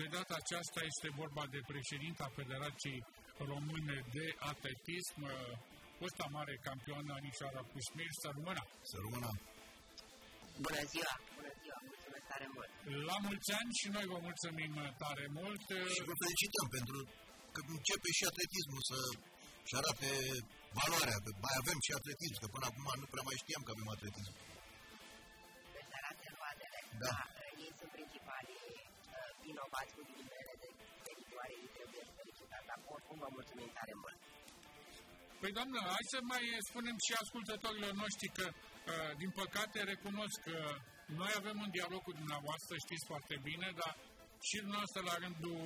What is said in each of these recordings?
De data aceasta este vorba de președinta Federației Române de Atletism, fosta mare campioană Anișoara Cușmir, să rămână! Să rămână! Bună ziua! Bună ziua! Mulțumesc tare mult! La mulți ani și noi vă mulțumim tare mult! Și vă felicităm pentru că începe și atletismul să și arate valoarea, că mai avem și atletism, că până acum nu prea mai știam că avem atletism. Deci arate roadele, da. da. Ei sunt principalii uh, vinovați cu ghilimele de teritoare, ei trebuie felicitați, dar oricum vă mulțumim tare mult. Păi, doamnă, hai să mai spunem și ascultătorilor noștri că, uh, din păcate, recunosc că noi avem un dialog cu dumneavoastră, știți foarte bine, dar și dumneavoastră la rândul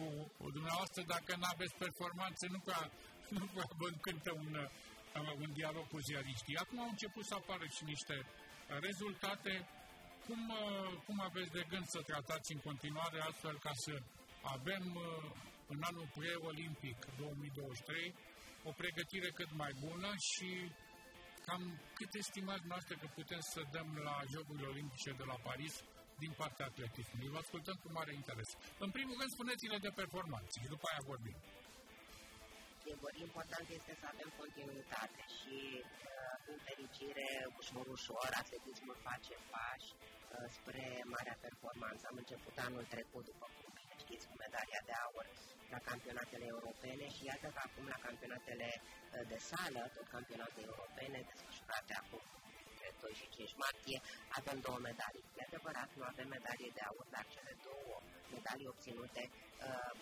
dumneavoastră, dacă nu aveți performanțe, nu prea, nu prea vă încântă un, uh, un dialog cu ziariștii. Acum au început să apară și niște rezultate. Cum, uh, cum aveți de gând să tratați în continuare astfel ca să avem în anul pre-olimpic 2023 o pregătire cât mai bună și cam cât estimați noastră că putem să dăm la Jocurile Olimpice de la Paris din partea atletismului. Vă ascultăm cu mare interes. În primul rând, spuneți-le de performanțe și după aia vorbim. Important este să avem continuitate și, uh, în fericire, ușor, ușor, atletismul face pași uh, spre marea performanță. Am început anul trecut, după cum bine știți, cu medalia de aur la campionatele europene și iată că acum la campionatele uh, de sală, tot campionate europene desfășurate acum între 2 și 5 martie, avem două medalii. E adevărat, nu avem medalie de aur, dar cele două medalii obținute uh,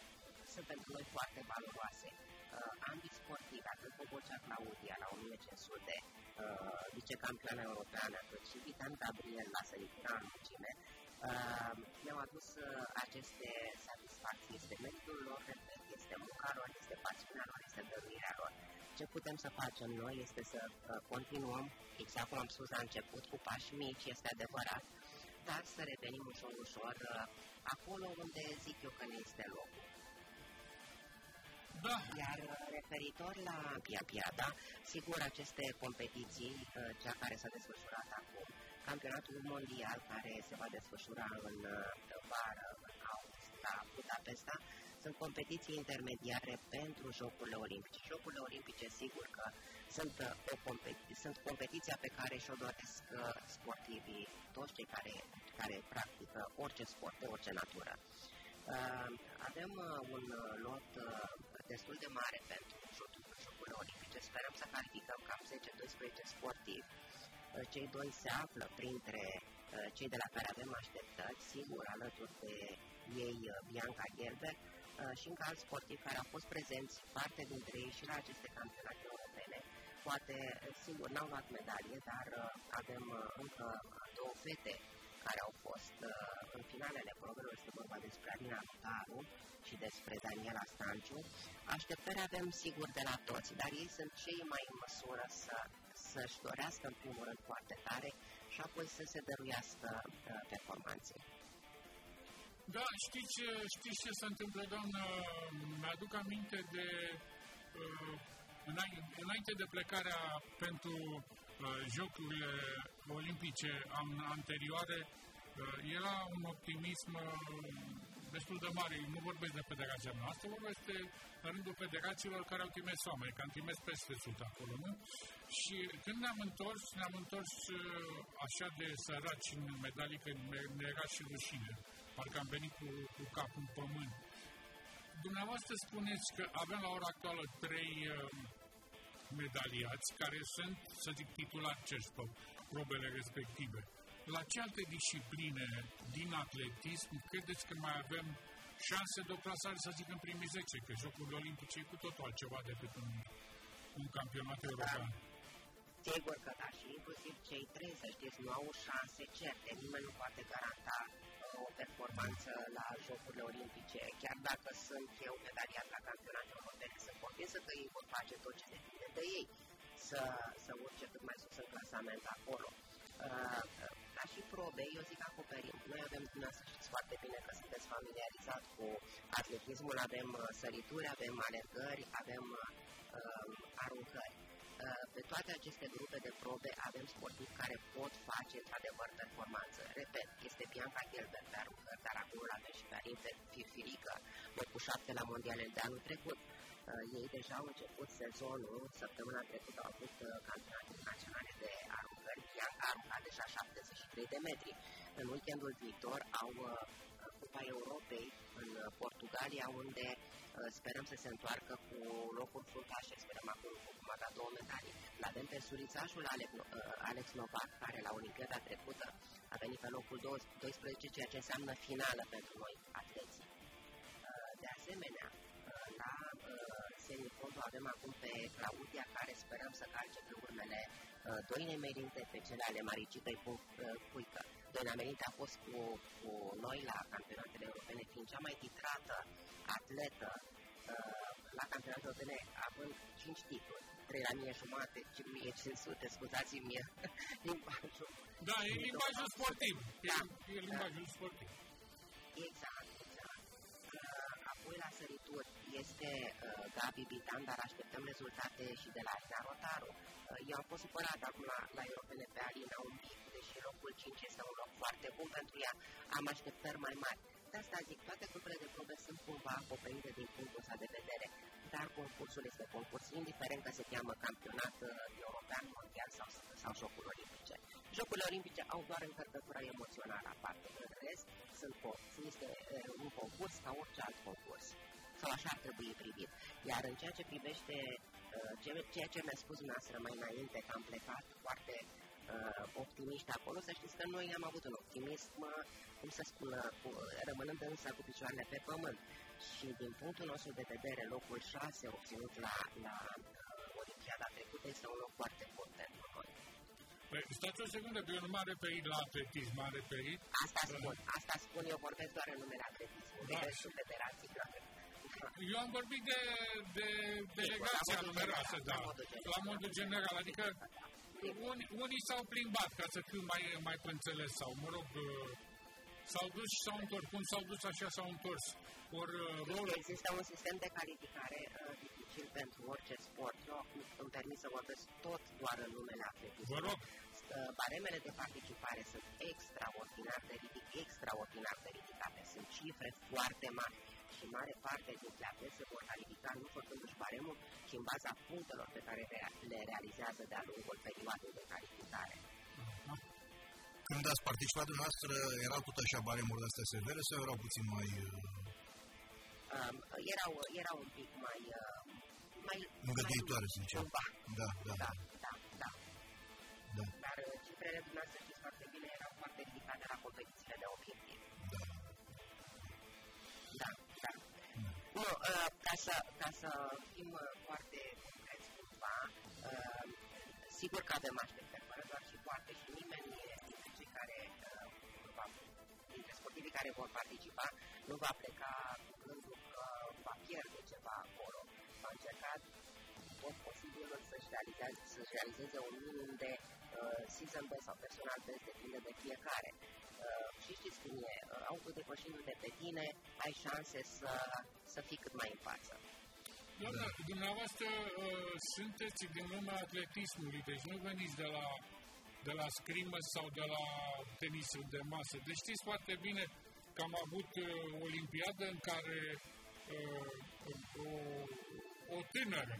sunt pentru noi foarte valoroase. Uh, ambii sportivi, atât Bobocea Claudia la 1500, uh, vicecampioana europeană, cât și Vitan Gabriel la săritura în mulțime, uh, ne-au adus uh, aceste satisfacții. Este meritul lor, repet, este munca lor, este pasiunea lor, este dăruirea lor. Ce putem să facem noi este să uh, continuăm, exact cum am spus la început, cu pași mici, este adevărat, dar să revenim ușor, ușor uh, acolo unde zic eu că ne este locul. Da. Iar uh, referitor la Pia Pia, da, sigur aceste competiții, uh, cea care s-a desfășurat acum, campionatul mondial care se va desfășura în vară, în august, la Budapesta, sunt competiții intermediare pentru Jocurile Olimpice. Jocurile Olimpice, sigur că sunt, uh, o competi- sunt competiția pe care și-o doresc uh, sportivii, toți cei care, care practică orice sport de orice natură. Uh, avem un lot destul de mare pentru Jocurile Olimpice. Sperăm să calificăm cam 10-12 sportivi cei doi se află printre uh, cei de la care avem așteptări, sigur, alături de ei uh, Bianca Gerber uh, și încă alți sportivi care au fost prezenți, parte dintre ei și la aceste campionate europene. Poate, sigur, n-au luat medalie, dar avem încă două fete care au fost în finalele probelor, este vorba despre Alina Notaru și despre Daniela Stanciu. Așteptări avem sigur de la toți, dar ei sunt cei mai în măsură să să-și dorească în primul rând foarte tare și apoi să se dăruiască uh, performanței. Da, știți, știți ce se întâmplă, doamnă? Mi-aduc aminte de uh, înainte de plecarea pentru uh, Jocurile Olimpice anterioare, uh, era un optimism uh, destul de mare. Nu vorbesc de federația noastră, vorbesc de rândul federațiilor care au trimis oameni, că am trimis peste 100 acolo, nu? Și când ne-am întors, ne-am întors uh, așa de săraci în medalii, că ne era și rușine. Parcă am venit cu, cu capul în pământ. Dumneavoastră spuneți că avem la ora actuală trei uh, medaliați care sunt, să zic, titulari CERS pe probele respective. La ce alte discipline din atletism credeți că mai avem șanse de o clasare, să zic, în primii 10, că Jocurile Olimpice e cu totul altceva decât un, un campionat european? Da. Sigur că da, și inclusiv cei trei, să știți, nu au șanse certe. Nimeni nu poate garanta uh, o performanță la Jocurile Olimpice. Chiar dacă sunt eu medaliat la campionate europene, sunt convinsă că ei vor face tot ce depinde de ei să, să urce cât mai sus în clasament acolo. Uh, ca și probe, eu zic acoperim. Noi avem, să știți foarte bine că sunteți familiarizat cu atletismul, avem uh, sărituri, avem alergări, avem uh, um, aruncări. pe toate aceste grupe de probe avem sportivi care pot face într-adevăr performanță. Repet, este Bianca Gilbert pe aruncări, dar acum la și pe Aline Firfirică, cu șapte la mondialele de anul trecut. Uh, ei deja au început sezonul, săptămâna trecută au avut uh, campionate naționale de aruncări, Bianca a aruncat deja 73 de metri. În weekendul viitor au uh, Cupa Europei în Portugalia, unde sperăm să se întoarcă cu locuri fruntașe, sperăm acum cu da două medalii. La avem pe surițașul Alex, Alex Novak, care la Olimpiada trecută a venit pe locul 12, ceea ce înseamnă finală pentru noi, atleții. De asemenea, la semifondul avem acum pe Claudia, care sperăm să calce pe urmele Doine Merinte pe cele ale Maricitei Puică. Doina Merinte a fost cu, cu noi la campionatele europene, fiind cea mai titrată atletă la campionatele europene, având 5 titluri. 3 la mie jumate, 1500, scuzați-mi limbajul. Da, e limbajul sportiv. Da. E limbajul sportiv. Exact, exact. Este uh, Gabi Bitan, dar așteptăm rezultate și de la Aina Rotaru. Uh, eu am fost supărat acum la, la europene pe Alina un pic, deși locul 5 este un loc foarte bun pentru ea, am așteptări mai mari. De asta zic, toate grupele de probe sunt cumva acoperite din punctul ăsta de vedere, dar concursul este concurs, indiferent că se cheamă campionat uh, european, mondial sau, sau Jocuri Olimpice. Jocurile Olimpice au doar încărcătura emoțională aparte, în rest sunt, este uh, un concurs ca orice alt concurs sau așa ar trebui privit. Iar în ceea ce privește uh, ceea ce mi-a spus dumneavoastră mai înainte, că am plecat foarte uh, optimiști acolo, să știți că noi am avut un optimism, uh, cum să spun, uh, cu, rămânând însă cu picioarele pe pământ. Și din punctul nostru de vedere, locul 6 obținut la, la uh, Olimpiada trecută este un loc foarte bun pentru noi. Păi, stați o secundă, că eu nu m-am referit la atletism, m-am referit... Asta spun, asta spun, eu vorbesc doar în numele atletismului, da, de federații, eu am vorbit de, de delegația numeroasă, da, la modul general, adică unii, unii s-au plimbat ca să fiu mai, mai pe înțeles sau, mă rog, uh, s-au dus și s-au întors. Cum s-au dus, așa s-au întors. Or, uh, rol... Există un sistem de calificare uh, dificil pentru orice sport. Eu îmi permit să vorbesc tot doar în numele atletismului. Vă rog. Uh, baremele de participare sunt extraordinar de ridic, extraordinar de ridicate. Sunt cifre foarte mari și mare parte dintre atlete se vor califica nu făcându-și baremul, ci în baza punctelor pe care le realizează de-a lungul perioadei de calificare. Când ați participat dumneavoastră, erau tot așa baremuri astea severe sau erau puțin mai... Um, erau, erau un pic mai... Uh, mai Îngăduitoare, să zicem. Da, da, da. da, da, da. da. Dar uh, cifrele dumneavoastră știți foarte bine erau foarte ridicate la competițiile de obiectiv. Da. Da. Nu, uh, ca, să, ca să fim uh, foarte concreți cumva, uh, sigur că avem așteptări, fără doar și poate și nimeni dintre cei care uh, va, dintre sportivii care vor participa nu va pleca cu gândul că va pierde ceva acolo. Va încerca tot posibilul să-și realizeze, să realizeze un minim de uh, season best sau personal best, depinde de fiecare. Uh, și știți cum e, uh, autodepășindu-te pe tine, ai șanse să, să fii cât mai în față. Doamna, dumneavoastră uh, sunteți din lumea atletismului, deci nu veniți de la, de la scrimă sau de la tenisul de masă. Deci știți foarte bine că am avut uh, o olimpiadă în care uh, o, o tânără,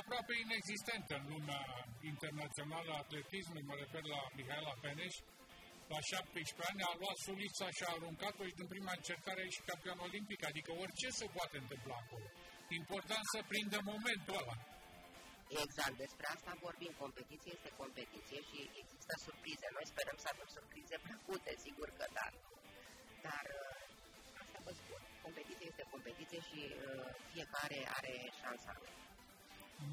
aproape inexistentă în lumea internațională a atletismului, mă refer la Mihaela Peneș, la 17 ani, a luat sulița și a aruncat-o și din prima încercare și campion olimpic. Adică orice se poate întâmpla acolo. Important să prindă momentul ăla. Exact, despre asta vorbim. Competiție este competiție și există surprize. Noi sperăm să avem surprize plăcute, sigur că da. Dar uh, asta vă spun. Competiție este competiție și uh, fiecare are șansa lui.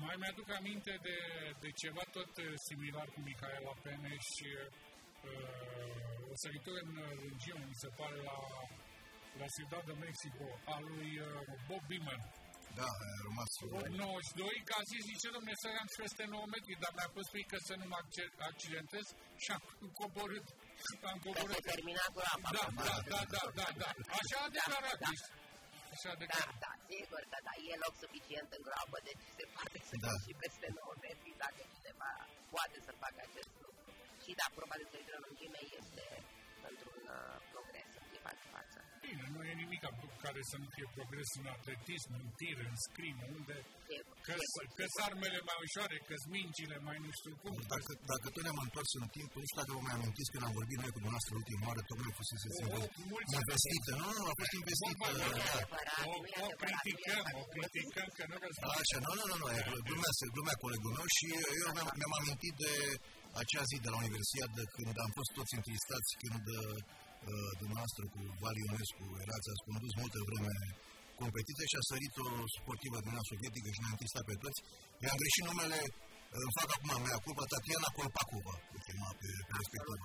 Mai mi-aduc aminte de, de ceva tot uh, similar cu Micaela Peneș și uh, o săritură în lungime, mi se pare, la, la Ciudad de Mexico, a lui uh, Bob Beeman. Da, a rămas... 92, că a zis, zice, domnule, săream și peste 9 metri, dar mi-a pus frică să nu mă accidentez și am coborât. Am coborât. Că se termina cu apa. Da, da, da, da, da, da. Așa a declarat. Da, da. așa de Da, da, sigur că da, e loc suficient în groapă, deci se poate să da. și peste 9 metri dacă cineva poate să facă acest lucru. Și da, proba de sărită lungime este într-un uh, progres în clipa de față. Bine, nu e nimic care să nu fie progres în atletism, în tir, în scrim, unde că armele mai ușoare, că mingile mai nu știu cum. Dacă, dacă tot ne-am întors în timp, nu știu dacă vă mai amintiți când am vorbit noi cu dumneavoastră ultima oară, tocmai fusese investită. Nu, nu, a fost investită. O, o criticăm, o criticăm, că nu Așa, nu, nu, nu, nu, glumea, glumea colegul meu și eu mi-am amintit de acea zi de la Universiade când am fost toți întristați când uh, dumneavoastră cu Vali Ionescu erați, ați condus multă vreme competiție și a sărit o sportivă din sovietică și ne-a întristat pe toți. I-am greșit numele, îmi fac acum mea culpa, Tatiana Kolpakova, cu chema pe, pe respectivă.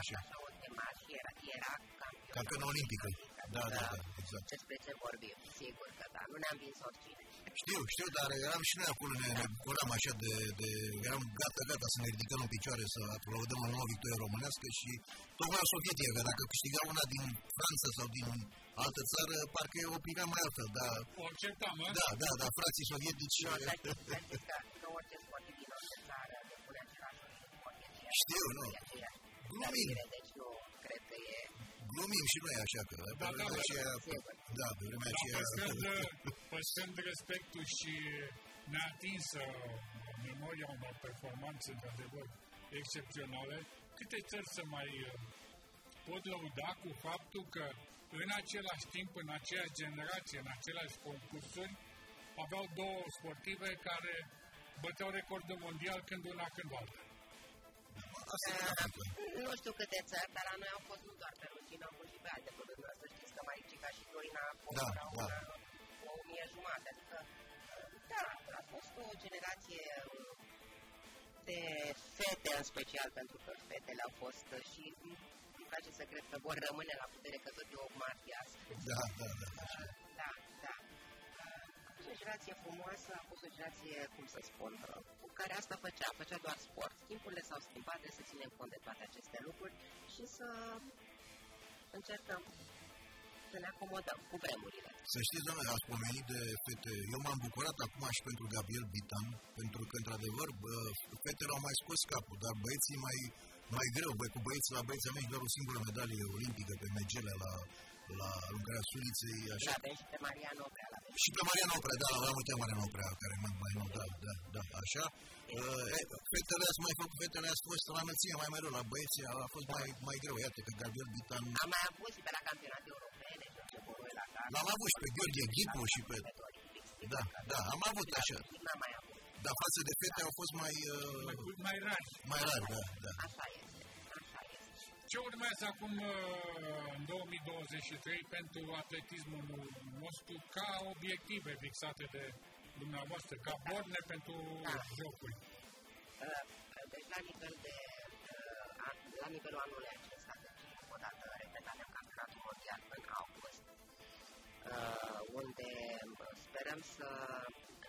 Așa. Era campioană olimpică. Da, da, da, exact. Despre ce vorbim, sigur că da, nu ne-am vins oricine. Știu, știu, dar eram și noi acolo, ne, ne bucuram așa de, de, eram gata, gata să ne ridicăm în picioare, să aplaudăm o nouă victorie românească și tocmai sovietică, că dacă câștiga una din Franța sau din altă țară, parcă o opineam mai altfel, da. O acceptam, mă? Da, da, da, frații sovietici... Nu, dar că orice sportiv din orice țară depune același Știu, nu. Glumim. Glumim și noi așa că da, da, vremea aceea, da, pe vremea da, aceea... Păstrând, păstrând respectul și neatinsă memoria unor performanțe într-adevăr excepționale, câte țări să mai uh, pot lăuda cu faptul că în același timp, în aceeași generație, în aceleași concursuri, aveau două sportive care băteau recordul mondial când una, când alta. Nu știu câte țări, dar la noi au fost nu doar pe Rucina, au fost și pe alte păduri. Să știți că Maricica și Dorina au fost da, da. o, o mie jumate. Adică, da, a fost o generație de fete în special, pentru că fetele au fost și îmi place să cred că vor rămâne la putere că tot e o martie Da, da, da. Da, da o generație frumoasă, a fost o generație, cum să spun, cu care asta făcea, făcea doar sport. Timpurile s-au schimbat, trebuie să ținem cont de toate aceste lucruri și să încercăm să ne acomodăm cu vremurile. Să știți, doamne, ați pomenit de fete. Eu m-am bucurat acum și pentru Gabriel Bitan, pentru că, într-adevăr, fetele au mai scos capul, dar băieții mai, mai greu. Băi, cu băieții la băieții am doar o singură medalie olimpică pe megele la la lucrarea Suliței, așa. Da, și pe Marian Oprea. La și pe Marian Oprea, da, la multe Marian Oprea, care mai, mai nou, da, da, da, așa. Uh, fetele ați mai făcut, fetele ați fost la înălțime mai mereu, la băieții a fost mai, mai greu, iată, că Gabriel Bitan... Am mai avut și pe la campionate europene, L-am avut și pe Gheorghe Ghipu și pe... Da, da, am avut așa. Dar față de fete au fost mai... Uh, mai, mai rari. Mai rari, da, da. Așa este. Ce urmează acum uh, în 2023 pentru atletismul nostru ca obiective fixate de dumneavoastră, ca borne pentru da. jocuri? Uh, deci la nivel de uh, la nivelul anului acesta, deci o dată repetată în campionatul mondial în august, unde sperăm să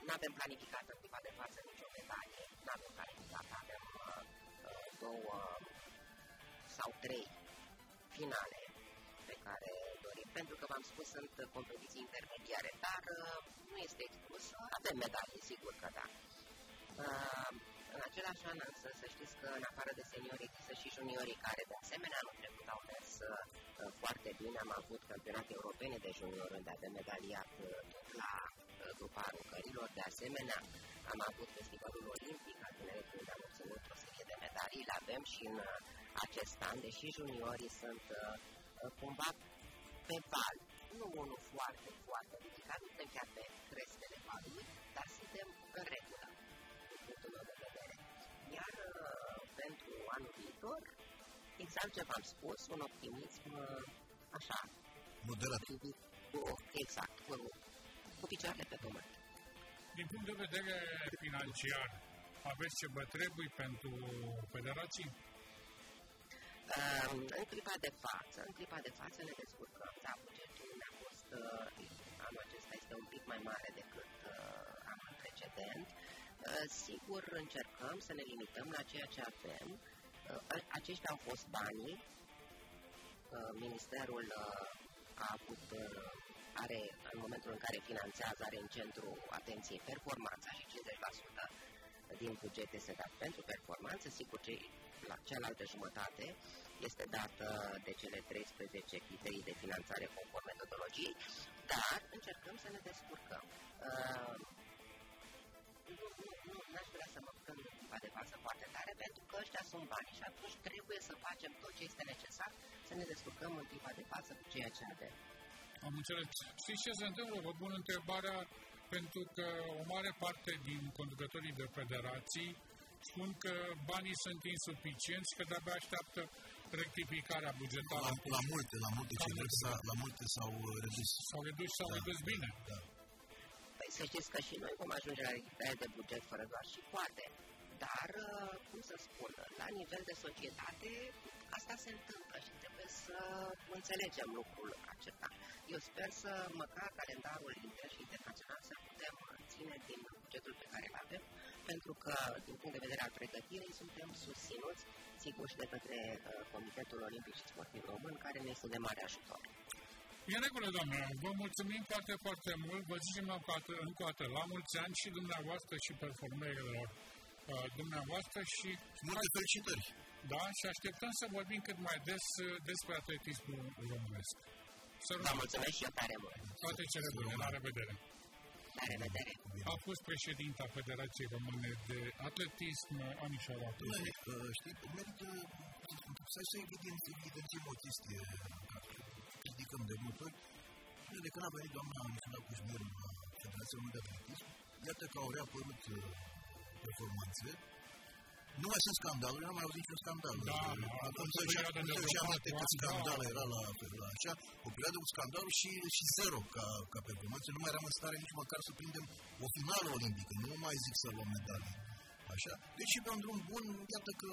nu avem planificat în clipa de față nicio medalie, nu avem planificat, avem două sau trei finale pe care dorim, pentru că v-am spus sunt competiții intermediare, dar uh, nu este exclus, avem medalii, sigur că da. Uh, în același an însă să știți că în afară de seniori există și juniorii care de asemenea anul trecut au mers uh, foarte bine. Am avut campionate europene de juniori unde avem medaliat tot la grupa aruncărilor. De asemenea, am avut festivalul olimpic al tineretului unde am obținut o serie de medalii. Le avem și în acest an, deși juniorii sunt uh, uh, cumva pe val, nu unul foarte, foarte ridicat, nu suntem chiar pe crestele valului, dar suntem în regulă, din punctul meu de vedere. Iar uh, pentru anul viitor, exact ce v-am spus, un optimism uh, așa, moderat. Cu, exact, cu, cu picioarele pe pământ. Din punct de vedere financiar, aveți ce vă trebuie pentru federații? În clipa de față, în clipa de față ne descurcăm, da, bugetul ne-a fost, uh, anul acesta este un pic mai mare decât uh, anul precedent. Uh, sigur, încercăm să ne limităm la ceea ce avem. Aceștia au fost banii. Ministerul a avut are, în momentul în care finanțează, are în centru atenției performanța și 50% din buget este dat pentru performanță, sigur ce la cealaltă jumătate este dată de cele 13 criterii de finanțare conform metodologiei, dar încercăm să ne descurcăm. Uh, nu, nu, nu, n-aș vrea să mă plâng în clipa de față foarte tare, pentru că ăștia sunt bani și atunci trebuie să facem tot ce este necesar să ne descurcăm în clipa de față cu ceea ce avem. Am înțeles. Știți ce se întâmplă? Vă pun întrebarea pentru că o mare parte din conducătorii de federații spun că banii sunt insuficienți, că de-abia așteaptă rectificarea bugetară. La, la multe, la multe, ce la, la multe s-au redus. S-au redus, s-au da, redus bine. Da. Păi să știți că și noi vom ajunge la rectificare de buget fără doar și poate. Dar, uh, cum să spun, la nivel de societate, asta se întâmplă și trebuie să înțelegem lucrul acesta. Eu sper să, măcar calendarul inter și internațional, să putem ține din bugetul pe care îl avem, pentru că, din punct de vedere al pregătirii, suntem susținuți, sigur, și de către uh, Comitetul Olimpic și Sportiv Român, care ne este de mare ajutor. E în regulă, doamne. Vă mulțumim foarte, foarte mult. Vă zicem încă o dată, încă o dată la mulți ani și dumneavoastră și performerilor uh, dumneavoastră și... Multe felicitări! Da, și așteptăm să vorbim cât mai des uh, despre atletismul românesc. Să Vă mulțumesc și eu tare mult! Toate cele bune, la revedere! La revedere! A fost președinta Federației Române de Atletism, Anișoara Bine, știi, merită să evidențiem o chestie criticăm de multe ori. De când a venit doamna Mișela Cușmir la Federația Română de Atletism, iată că au reapărut uh, performanțe, nu mai sunt scandaluri, nu am mai auzit niciun scandal. Da, atunci făceam alte cât scandal era la, la așa, o perioadă cu scandal și, și zero ca, ca performanță. Nu mai eram în stare nici măcar să prindem o finală olimpică, nu mai zic să luăm medalii. Așa? Deci pe un drum bun, iată că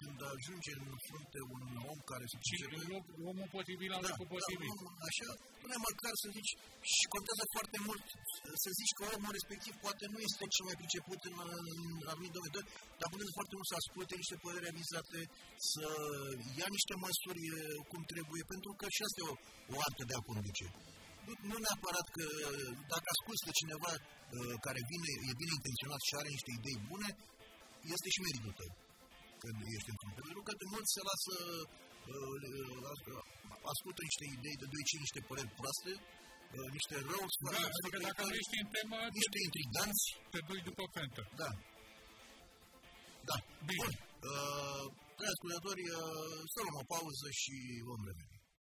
când ajunge în frunte un om care se pricepe... omul potrivit la da, locul potrivit. Da, așa, până măcar să zici, și contează foarte mult să zici că omul respectiv poate nu este cel mai priceput în, în anumit domeniu, dar contează foarte mult să asculte niște păreri avizate, să ia niște măsuri cum trebuie, pentru că și asta e o, o artă de a conduce. Nu, nu neapărat că dacă asculți de cineva uh, care vine, e bine intenționat și are niște idei bune, este și meritul tău când ești într-un Pentru că de mult se lasă, uh, uh, ascultă niște idei de 2 niște păreri proaste, uh, niște rău, da, adică dacă nu ești în temă, niște intriganți. Te duci după fentă. Da. Da. Bine. Bun. Uh, ascultători, uh, să luăm o pauză și vom reveni.